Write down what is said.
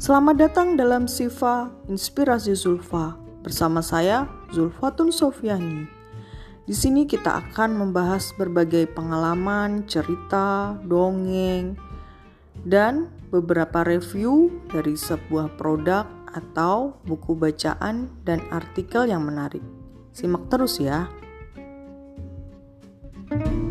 Selamat datang dalam sifa Inspirasi Zulfa bersama saya Zulfatun Sofiani. Di sini kita akan membahas berbagai pengalaman, cerita, dongeng, dan beberapa review dari sebuah produk atau buku bacaan dan artikel yang menarik. Simak terus ya. thank you